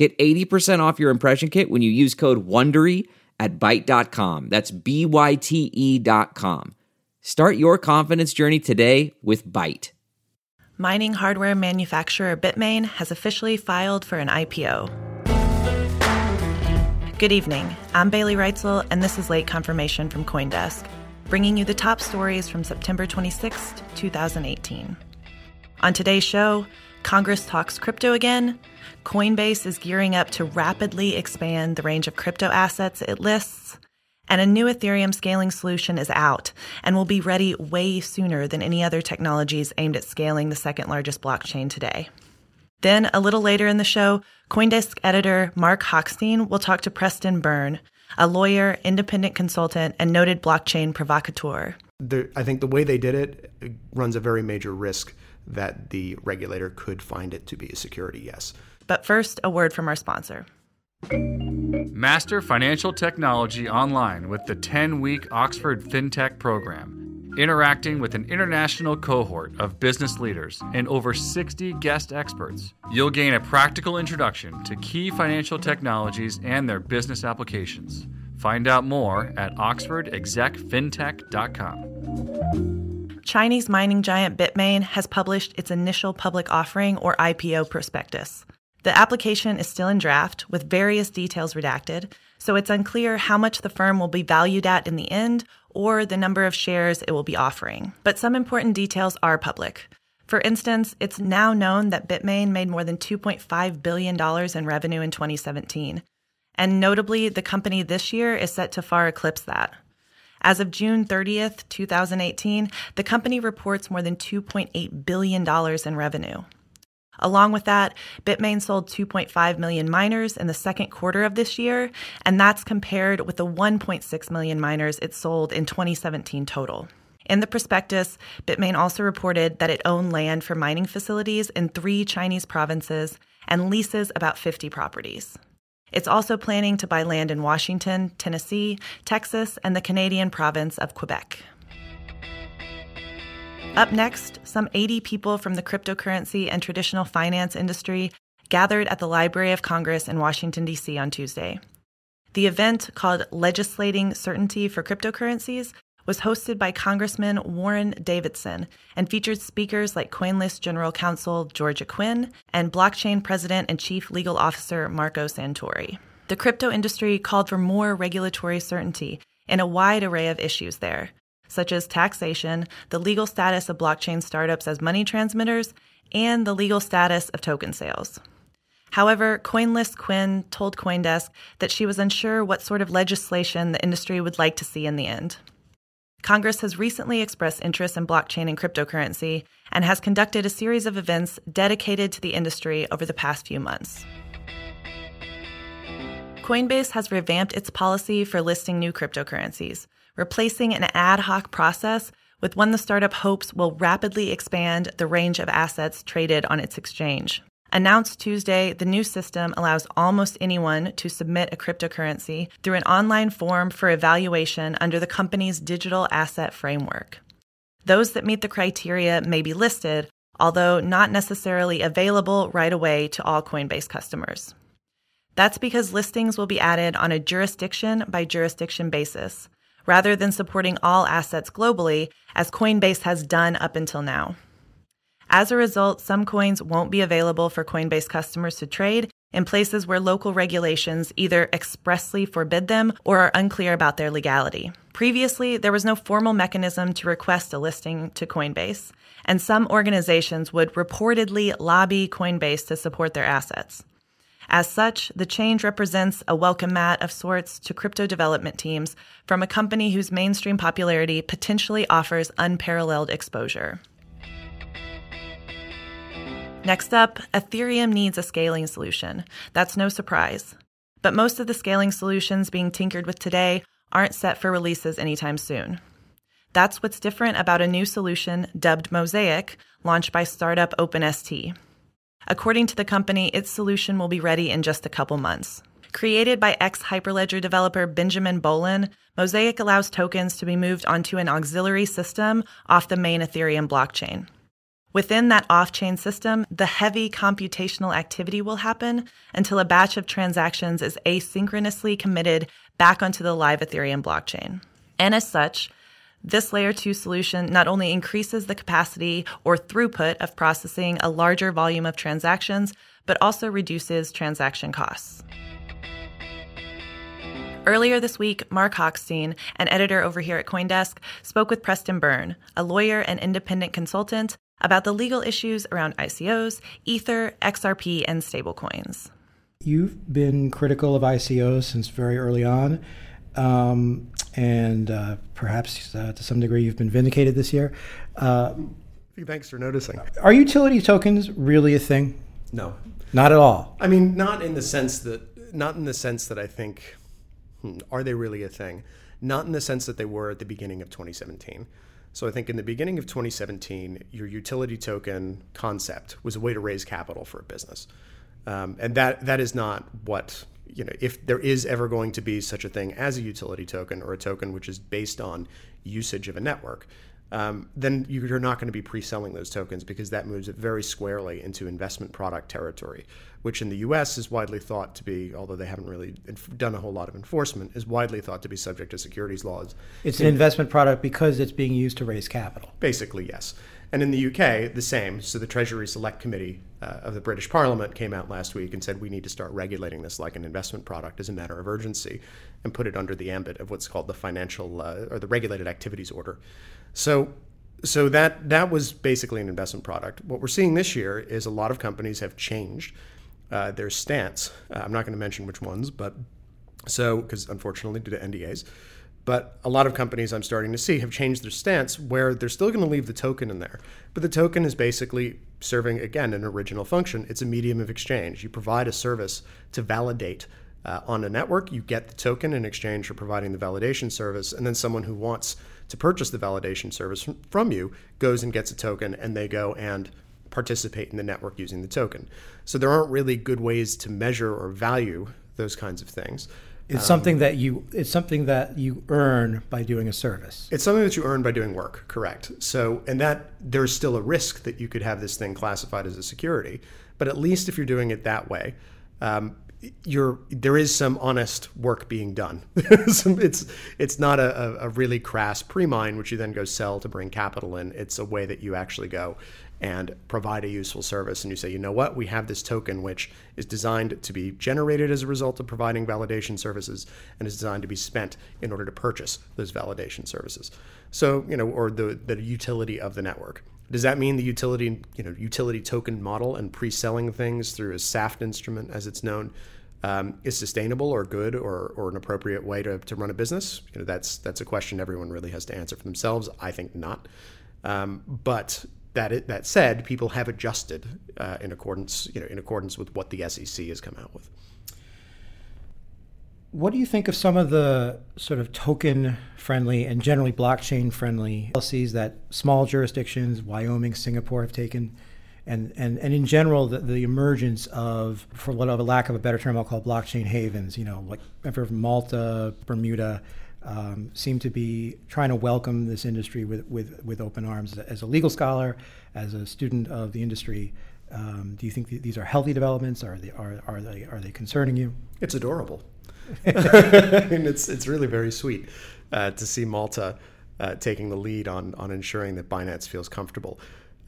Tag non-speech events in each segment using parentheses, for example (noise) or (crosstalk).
Get 80% off your impression kit when you use code WONDERY at Byte.com. That's B-Y-T-E dot com. Start your confidence journey today with Byte. Mining hardware manufacturer Bitmain has officially filed for an IPO. Good evening. I'm Bailey Reutzel, and this is Late Confirmation from Coindesk, bringing you the top stories from September 26, 2018. On today's show, Congress talks crypto again, Coinbase is gearing up to rapidly expand the range of crypto assets it lists, and a new Ethereum scaling solution is out and will be ready way sooner than any other technologies aimed at scaling the second largest blockchain today. Then, a little later in the show, Coindesk editor Marc Hochstein will talk to Preston Byrne, a lawyer, independent consultant, and noted blockchain provocateur. The, I think the way they did it, it runs a very major risk that the regulator could find it to be a security yes. But first, a word from our sponsor. Master Financial Technology online with the 10 week Oxford FinTech program, interacting with an international cohort of business leaders and over 60 guest experts. You'll gain a practical introduction to key financial technologies and their business applications. Find out more at oxfordexecfintech.com. Chinese mining giant Bitmain has published its initial public offering or IPO prospectus. The application is still in draft with various details redacted, so it's unclear how much the firm will be valued at in the end or the number of shares it will be offering. But some important details are public. For instance, it's now known that Bitmain made more than $2.5 billion in revenue in 2017. And notably, the company this year is set to far eclipse that. As of June 30th, 2018, the company reports more than $2.8 billion in revenue. Along with that, Bitmain sold 2.5 million miners in the second quarter of this year, and that's compared with the 1.6 million miners it sold in 2017 total. In the prospectus, Bitmain also reported that it owned land for mining facilities in three Chinese provinces and leases about 50 properties. It's also planning to buy land in Washington, Tennessee, Texas, and the Canadian province of Quebec. Up next, some 80 people from the cryptocurrency and traditional finance industry gathered at the Library of Congress in Washington, D.C. on Tuesday. The event, called Legislating Certainty for Cryptocurrencies, was hosted by Congressman Warren Davidson and featured speakers like CoinList General Counsel Georgia Quinn and blockchain President and Chief Legal Officer Marco Santori. The crypto industry called for more regulatory certainty in a wide array of issues there, such as taxation, the legal status of blockchain startups as money transmitters, and the legal status of token sales. However, CoinList Quinn told Coindesk that she was unsure what sort of legislation the industry would like to see in the end. Congress has recently expressed interest in blockchain and cryptocurrency and has conducted a series of events dedicated to the industry over the past few months. Coinbase has revamped its policy for listing new cryptocurrencies, replacing an ad hoc process with one the startup hopes will rapidly expand the range of assets traded on its exchange. Announced Tuesday, the new system allows almost anyone to submit a cryptocurrency through an online form for evaluation under the company's digital asset framework. Those that meet the criteria may be listed, although not necessarily available right away to all Coinbase customers. That's because listings will be added on a jurisdiction by jurisdiction basis, rather than supporting all assets globally, as Coinbase has done up until now. As a result, some coins won't be available for Coinbase customers to trade in places where local regulations either expressly forbid them or are unclear about their legality. Previously, there was no formal mechanism to request a listing to Coinbase, and some organizations would reportedly lobby Coinbase to support their assets. As such, the change represents a welcome mat of sorts to crypto development teams from a company whose mainstream popularity potentially offers unparalleled exposure. Next up, Ethereum needs a scaling solution. That's no surprise. But most of the scaling solutions being tinkered with today aren't set for releases anytime soon. That's what's different about a new solution dubbed Mosaic, launched by startup OpenST. According to the company, its solution will be ready in just a couple months. Created by ex Hyperledger developer Benjamin Bollen, Mosaic allows tokens to be moved onto an auxiliary system off the main Ethereum blockchain. Within that off chain system, the heavy computational activity will happen until a batch of transactions is asynchronously committed back onto the live Ethereum blockchain. And as such, this layer 2 solution not only increases the capacity or throughput of processing a larger volume of transactions, but also reduces transaction costs. Earlier this week, Marc Hochstein, an editor over here at Coindesk, spoke with Preston Byrne, a lawyer and independent consultant, about the legal issues around ICOs, Ether, XRP, and stablecoins. You've been critical of ICOs since very early on, um, and uh, perhaps uh, to some degree you've been vindicated this year. Uh, Thanks for noticing. Are utility tokens really a thing? No, not at all. I mean, not in the sense that, not in the sense that I think, hmm, are they really a thing? Not in the sense that they were at the beginning of 2017. So I think in the beginning of 2017, your utility token concept was a way to raise capital for a business, um, and that that is not what you know. If there is ever going to be such a thing as a utility token or a token which is based on usage of a network, um, then you're not going to be pre-selling those tokens because that moves it very squarely into investment product territory, which in the U.S. is widely thought to be, although they haven't really done a whole lot of enforcement, is widely thought to be subject to securities laws. It's an investment product because it's being used to raise capital. Basically, yes. And in the UK, the same. So the Treasury Select Committee uh, of the British Parliament came out last week and said we need to start regulating this like an investment product as a matter of urgency and put it under the ambit of what's called the financial uh, or the regulated activities order. So so that that was basically an investment product. What we're seeing this year is a lot of companies have changed uh, their stance. Uh, I'm not going to mention which ones, but so because unfortunately due to NDAs, but a lot of companies I'm starting to see have changed their stance where they're still going to leave the token in there, but the token is basically serving again an original function. It's a medium of exchange. You provide a service to validate uh, on a network. You get the token in exchange for providing the validation service, and then someone who wants to purchase the validation service from you goes and gets a token, and they go and participate in the network using the token. So there aren't really good ways to measure or value those kinds of things. It's um, something that you it's something that you earn by doing a service. It's something that you earn by doing work, correct. So and that there's still a risk that you could have this thing classified as a security, but at least if you're doing it that way, um, you're there is some honest work being done. (laughs) it's it's not a, a really crass pre-mine which you then go sell to bring capital in. It's a way that you actually go and provide a useful service and you say, you know what, we have this token which is designed to be generated as a result of providing validation services and is designed to be spent in order to purchase those validation services. So, you know, or the, the utility of the network. Does that mean the utility, you know, utility token model and pre-selling things through a SAFT instrument, as it's known, um, is sustainable or good or, or an appropriate way to, to run a business? You know, that's that's a question everyone really has to answer for themselves. I think not. Um, but that it, that said, people have adjusted uh, in accordance, you know, in accordance with what the SEC has come out with. What do you think of some of the sort of token friendly and generally blockchain friendly policies that small jurisdictions, Wyoming, Singapore, have taken? And, and, and in general, the, the emergence of, for what of a lack of a better term, I'll call blockchain havens, you know, like Malta, Bermuda, um, seem to be trying to welcome this industry with, with, with open arms. As a legal scholar, as a student of the industry, um, do you think th- these are healthy developments? Are they, are, are, they, are they concerning you? It's adorable. (laughs) I mean, it's it's really very sweet uh, to see Malta uh, taking the lead on on ensuring that Binance feels comfortable.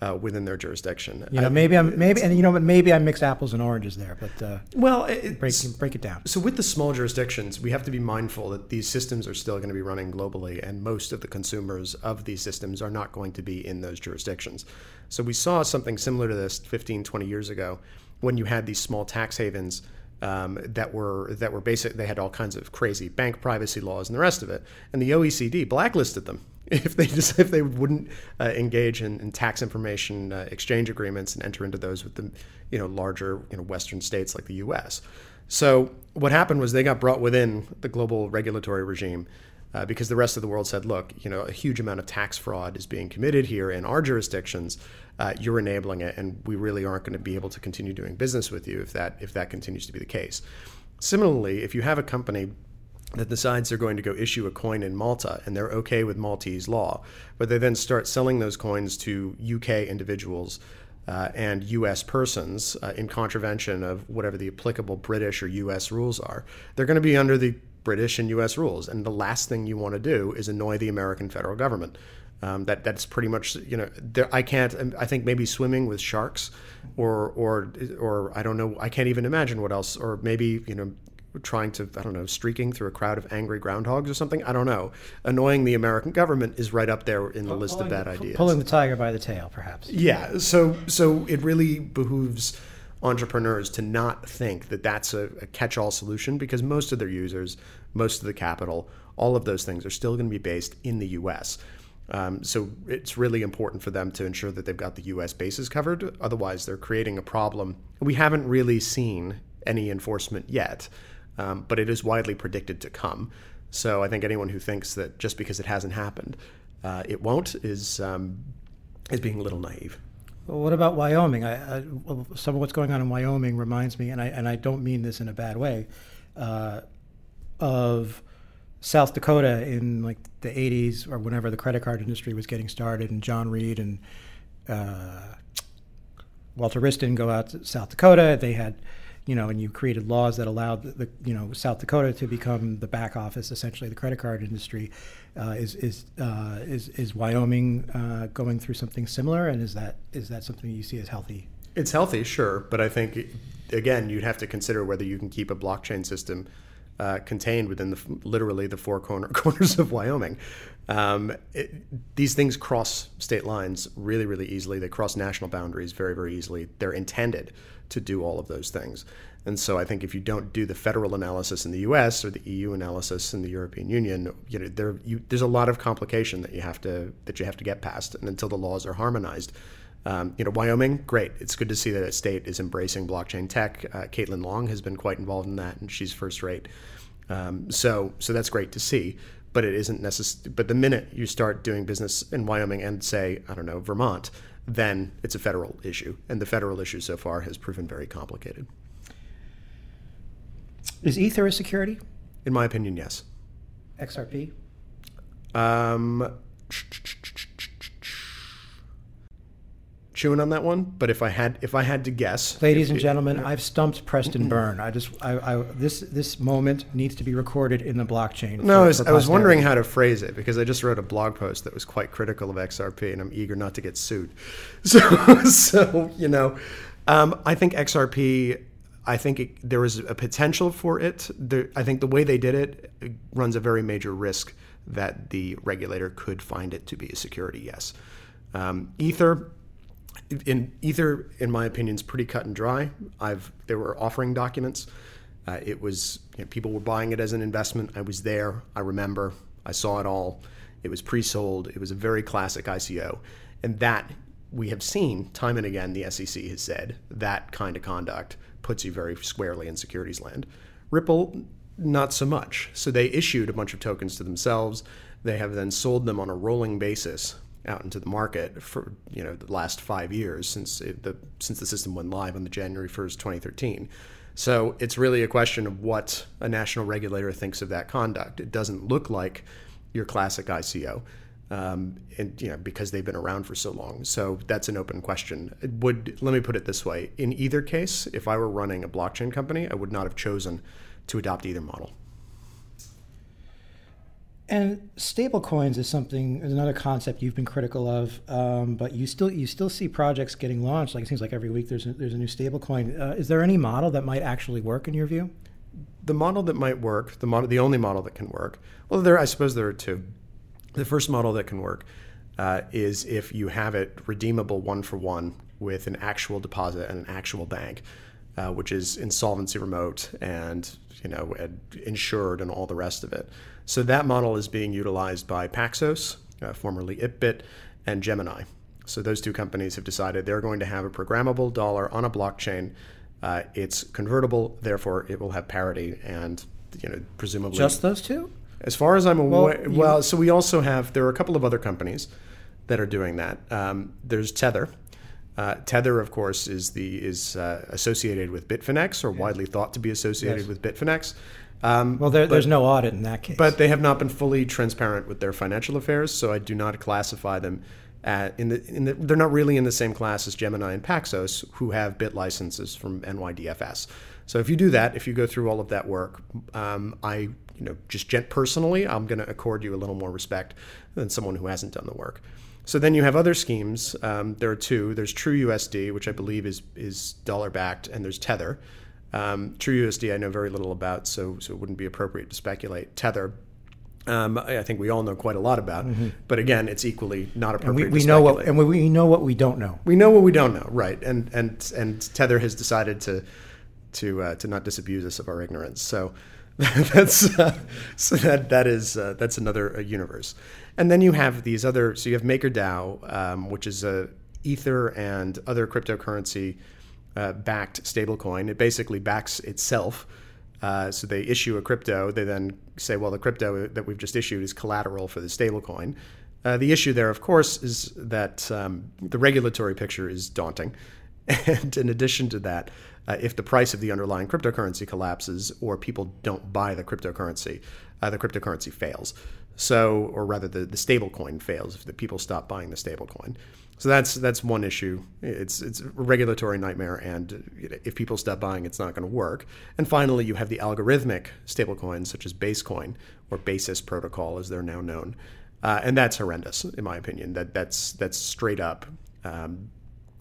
Uh, within their jurisdiction. You know, I- maybe I'm maybe, and you know, what, maybe I mixed apples and oranges there, but uh, well, break break it down. So with the small jurisdictions, we have to be mindful that these systems are still going to be running globally, and most of the consumers of these systems are not going to be in those jurisdictions. So we saw something similar to this 15, 20 years ago when you had these small tax havens um, that were that were basic. They had all kinds of crazy bank privacy laws and the rest of it, and the OECD blacklisted them (laughs) if they just if they wouldn't uh, engage in, in tax information uh, exchange agreements and enter into those with the you know larger you know Western states like the U.S. So what happened was they got brought within the global regulatory regime uh, because the rest of the world said, look, you know, a huge amount of tax fraud is being committed here in our jurisdictions. Uh, you're enabling it, and we really aren't going to be able to continue doing business with you if that if that continues to be the case. Similarly, if you have a company that decides they're going to go issue a coin in Malta and they're okay with Maltese law, but they then start selling those coins to UK individuals uh, and US persons uh, in contravention of whatever the applicable British or US rules are, they're going to be under the British and US rules. And the last thing you want to do is annoy the American federal government. Um, that that's pretty much you know there, I can't I think maybe swimming with sharks or or or I don't know I can't even imagine what else or maybe you know trying to I don't know streaking through a crowd of angry groundhogs or something I don't know annoying the American government is right up there in the list of bad ideas Pulling the tiger by the tail, perhaps. yeah so so it really behooves entrepreneurs to not think that that's a, a catch-all solution because most of their users most of the capital all of those things are still going to be based in the US um, so it's really important for them to ensure that they've got the U.S. bases covered. Otherwise, they're creating a problem. We haven't really seen any enforcement yet, um, but it is widely predicted to come. So I think anyone who thinks that just because it hasn't happened, uh, it won't is um, is being a little naive. Well, what about Wyoming? I, I, some of what's going on in Wyoming reminds me, and I and I don't mean this in a bad way, uh, of South Dakota in like the 80s or whenever the credit card industry was getting started, and John Reed and uh, Walter Wriston go out to South Dakota. They had, you know, and you created laws that allowed the, the you know South Dakota to become the back office, essentially the credit card industry. Uh, is is uh, is is Wyoming uh, going through something similar, and is that is that something you see as healthy? It's healthy, sure, but I think again you'd have to consider whether you can keep a blockchain system uh, contained within the literally the four corner, (laughs) corners of Wyoming. Um, it, these things cross state lines really, really easily. They cross national boundaries very, very easily. They're intended to do all of those things. And so I think if you don't do the federal analysis in the U.S. or the EU analysis in the European Union, you know there you, there's a lot of complication that you have to that you have to get past. And until the laws are harmonized, um, you know, Wyoming, great. It's good to see that a state is embracing blockchain tech. Uh, Caitlin Long has been quite involved in that, and she's first rate. Um, so, so that's great to see. But it isn't necessary. But the minute you start doing business in Wyoming and say, I don't know, Vermont, then it's a federal issue, and the federal issue so far has proven very complicated. Is Ether a security? In my opinion, yes. XRP. Um, chewing on that one, but if I had if I had to guess, Ladies if- and gentlemen, I've stumped Preston Byrne. I just, I, I, this, this moment needs to be recorded in the blockchain. No, for- I was, I was wondering how to phrase it because I just wrote a blog post that was quite critical of XRP, and I'm eager not to get sued. (laughs) So, so you know, um, I think XRP. I think it, there is a potential for it. There, I think the way they did it, it runs a very major risk that the regulator could find it to be a security. Yes, um, Ether. In Ether, in my opinion, is pretty cut and dry. I've there were offering documents. Uh, it was you know, people were buying it as an investment. I was there. I remember. I saw it all. It was pre-sold. It was a very classic ICO, and that we have seen time and again. The SEC has said that kind of conduct puts you very squarely in securities land. Ripple, not so much. So they issued a bunch of tokens to themselves. They have then sold them on a rolling basis out into the market for you know the last five years since it, the since the system went live on the January first, 2013. So it's really a question of what a national regulator thinks of that conduct. It doesn't look like your classic ICO, um, and you know because they've been around for so long. So that's an open question. It would let me put it this way: in either case, if I were running a blockchain company, I would not have chosen to adopt either model. And stablecoins is something is another concept you've been critical of, um, but you still you still see projects getting launched. Like it seems like every week there's a, there's a new stablecoin. Uh, is there any model that might actually work in your view? The model that might work, the model, the only model that can work. Well, there I suppose there are two. The first model that can work uh, is if you have it redeemable one for one with an actual deposit and an actual bank, uh, which is insolvency remote and you know insured and all the rest of it. So that model is being utilized by Paxos, uh, formerly Itbit, and Gemini. So those two companies have decided they're going to have a programmable dollar on a blockchain. Uh, it's convertible, therefore it will have parity, and you know presumably just those two. As far as I'm aware, well, you... well, so we also have there are a couple of other companies that are doing that. Um, there's Tether. Uh, Tether, of course, is the is uh, associated with Bitfinex, or widely thought to be associated yes. with Bitfinex. Um, well, there, but, there's no audit in that case. But they have not been fully transparent with their financial affairs, so I do not classify them at, in the in the. They're not really in the same class as Gemini and Paxos, who have BitLicenses from NYDFS. So if you do that, if you go through all of that work, um, I you know just gent- personally, I'm going to accord you a little more respect than someone who hasn't done the work. So then you have other schemes. Um, there are two. There's TrueUSD, which I believe is is dollar backed, and there's Tether. Um, TrueUSD I know very little about, so so it wouldn't be appropriate to speculate. Tether. Um, I think we all know quite a lot about, mm-hmm. but again, it's equally not appropriate. And we, we know what, and we, know what we don't know. We know what we don't know, right? And and and Tether has decided to to uh, to not disabuse us of our ignorance. So (laughs) that's uh, so that that is uh, that's another uh, universe. And then you have these other. So you have MakerDAO, um, which is a Ether and other cryptocurrency uh, backed stablecoin. It basically backs itself. Uh, so they issue a crypto. They then say, well, the crypto that we've just issued is collateral for the stablecoin. Uh, the issue there, of course, is that um, the regulatory picture is daunting. (laughs) And in addition to that, uh, if the price of the underlying cryptocurrency collapses or people don't buy the cryptocurrency, uh, the cryptocurrency fails. So, or rather, the, the stable coin fails if the people stop buying the stable coin. So that's that's one issue. It's it's a regulatory nightmare, and if people stop buying, it's not going to work. And finally, you have the algorithmic stablecoins such as Basecoin or Basis Protocol, as they're now known, uh, and that's horrendous in my opinion. That that's that's straight up. Um,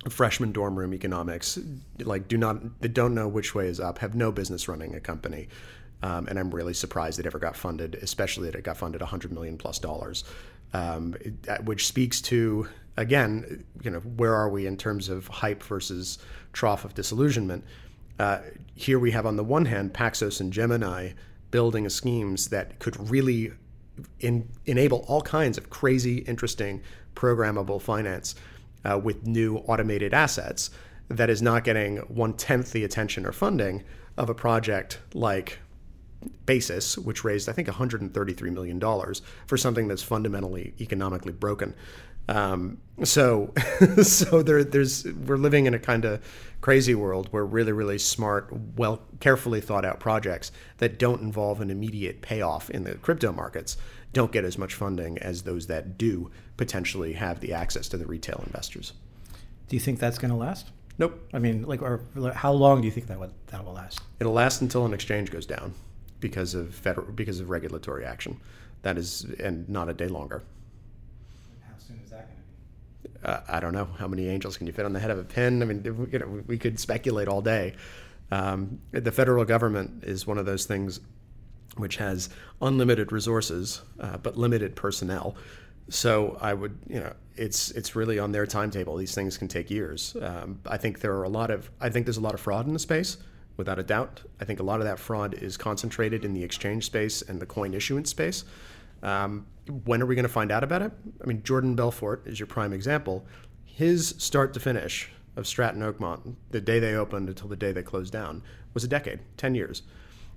freshman dorm room economics like do not they don't know which way is up have no business running a company. Um, and I'm really surprised it ever got funded, especially that it got funded 100 million plus dollars, um, it, which speaks to again, you know, where are we in terms of hype versus trough of disillusionment? Uh, here we have on the one hand Paxos and Gemini building schemes that could really in, enable all kinds of crazy, interesting, programmable finance uh, with new automated assets that is not getting one tenth the attention or funding of a project like basis, which raised, I think, $133 million for something that's fundamentally economically broken. Um, so, (laughs) so there, there's we're living in a kind of crazy world where really, really smart, well, carefully thought out projects that don't involve an immediate payoff in the crypto markets don't get as much funding as those that do potentially have the access to the retail investors. Do you think that's going to last? Nope. I mean, like, or how long do you think that will, that will last? It'll last until an exchange goes down because of federal because of regulatory action. That is, and not a day longer. How soon is that going to be? Uh, I don't know. How many angels can you fit on the head of a pin? I mean, you know, we could speculate all day. Um, the federal government is one of those things which has unlimited resources uh, but limited personnel. So I would, you know, it's it's really on their timetable. These things can take years. Um, I think there are a lot of I think there's a lot of fraud in the space without a doubt. I think a lot of that fraud is concentrated in the exchange space and the coin issuance space. Um, when are we going to find out about it? I mean, Jordan Belfort is your prime example. His start to finish of Stratton Oakmont, the day they opened until the day they closed down, was a decade, 10 years.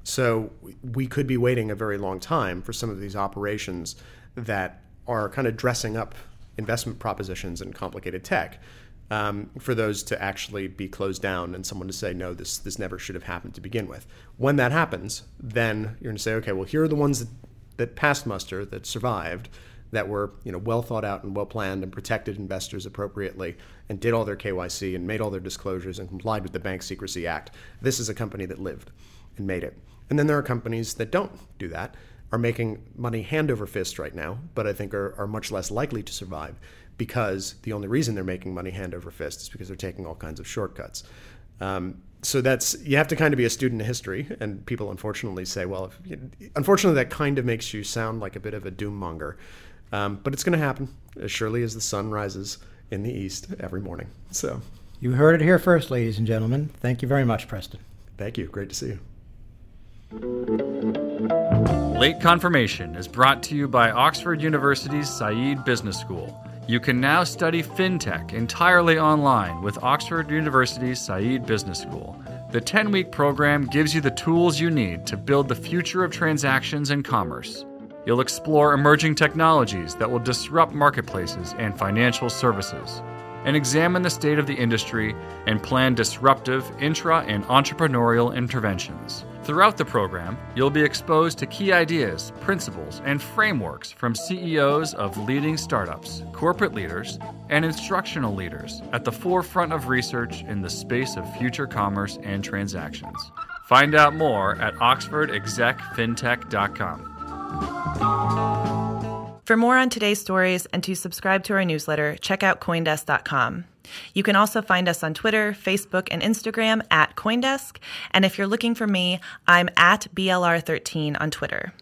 So we could be waiting a very long time for some of these operations that are kind of dressing up investment propositions and complicated tech um, for those to actually be closed down and someone to say, no, this, this never should have happened to begin with. When that happens, then you're going to say, okay, well, here are the ones that, that passed muster, that survived, that were you know, well thought out and well planned and protected investors appropriately and did all their KYC and made all their disclosures and complied with the Bank Secrecy Act. This is a company that lived and made it. And then there are companies that don't do that are making money hand over fist right now, but I think are, are much less likely to survive because the only reason they're making money hand over fist is because they're taking all kinds of shortcuts. Um, so that's you have to kind of be a student of history, and people unfortunately say, well, if, unfortunately that kind of makes you sound like a bit of a doom monger, um, but it's going to happen as surely as the sun rises in the east every morning. So You heard it here first, ladies and gentlemen. Thank you very much, Preston. thank you, great to see you. Late Confirmation is brought to you by Oxford University's Said Business School. You can now study fintech entirely online with Oxford University's Said Business School. The 10 week program gives you the tools you need to build the future of transactions and commerce. You'll explore emerging technologies that will disrupt marketplaces and financial services, and examine the state of the industry and plan disruptive intra and entrepreneurial interventions. Throughout the program, you'll be exposed to key ideas, principles, and frameworks from CEOs of leading startups, corporate leaders, and instructional leaders at the forefront of research in the space of future commerce and transactions. Find out more at oxfordexecfintech.com. For more on today's stories and to subscribe to our newsletter, check out Coindesk.com. You can also find us on Twitter, Facebook, and Instagram at Coindesk. And if you're looking for me, I'm at BLR13 on Twitter.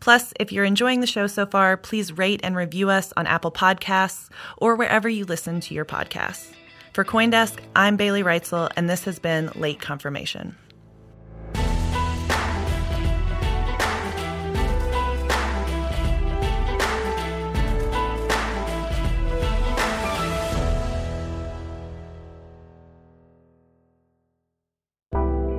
Plus, if you're enjoying the show so far, please rate and review us on Apple Podcasts or wherever you listen to your podcasts. For Coindesk, I'm Bailey Reutzel, and this has been Late Confirmation.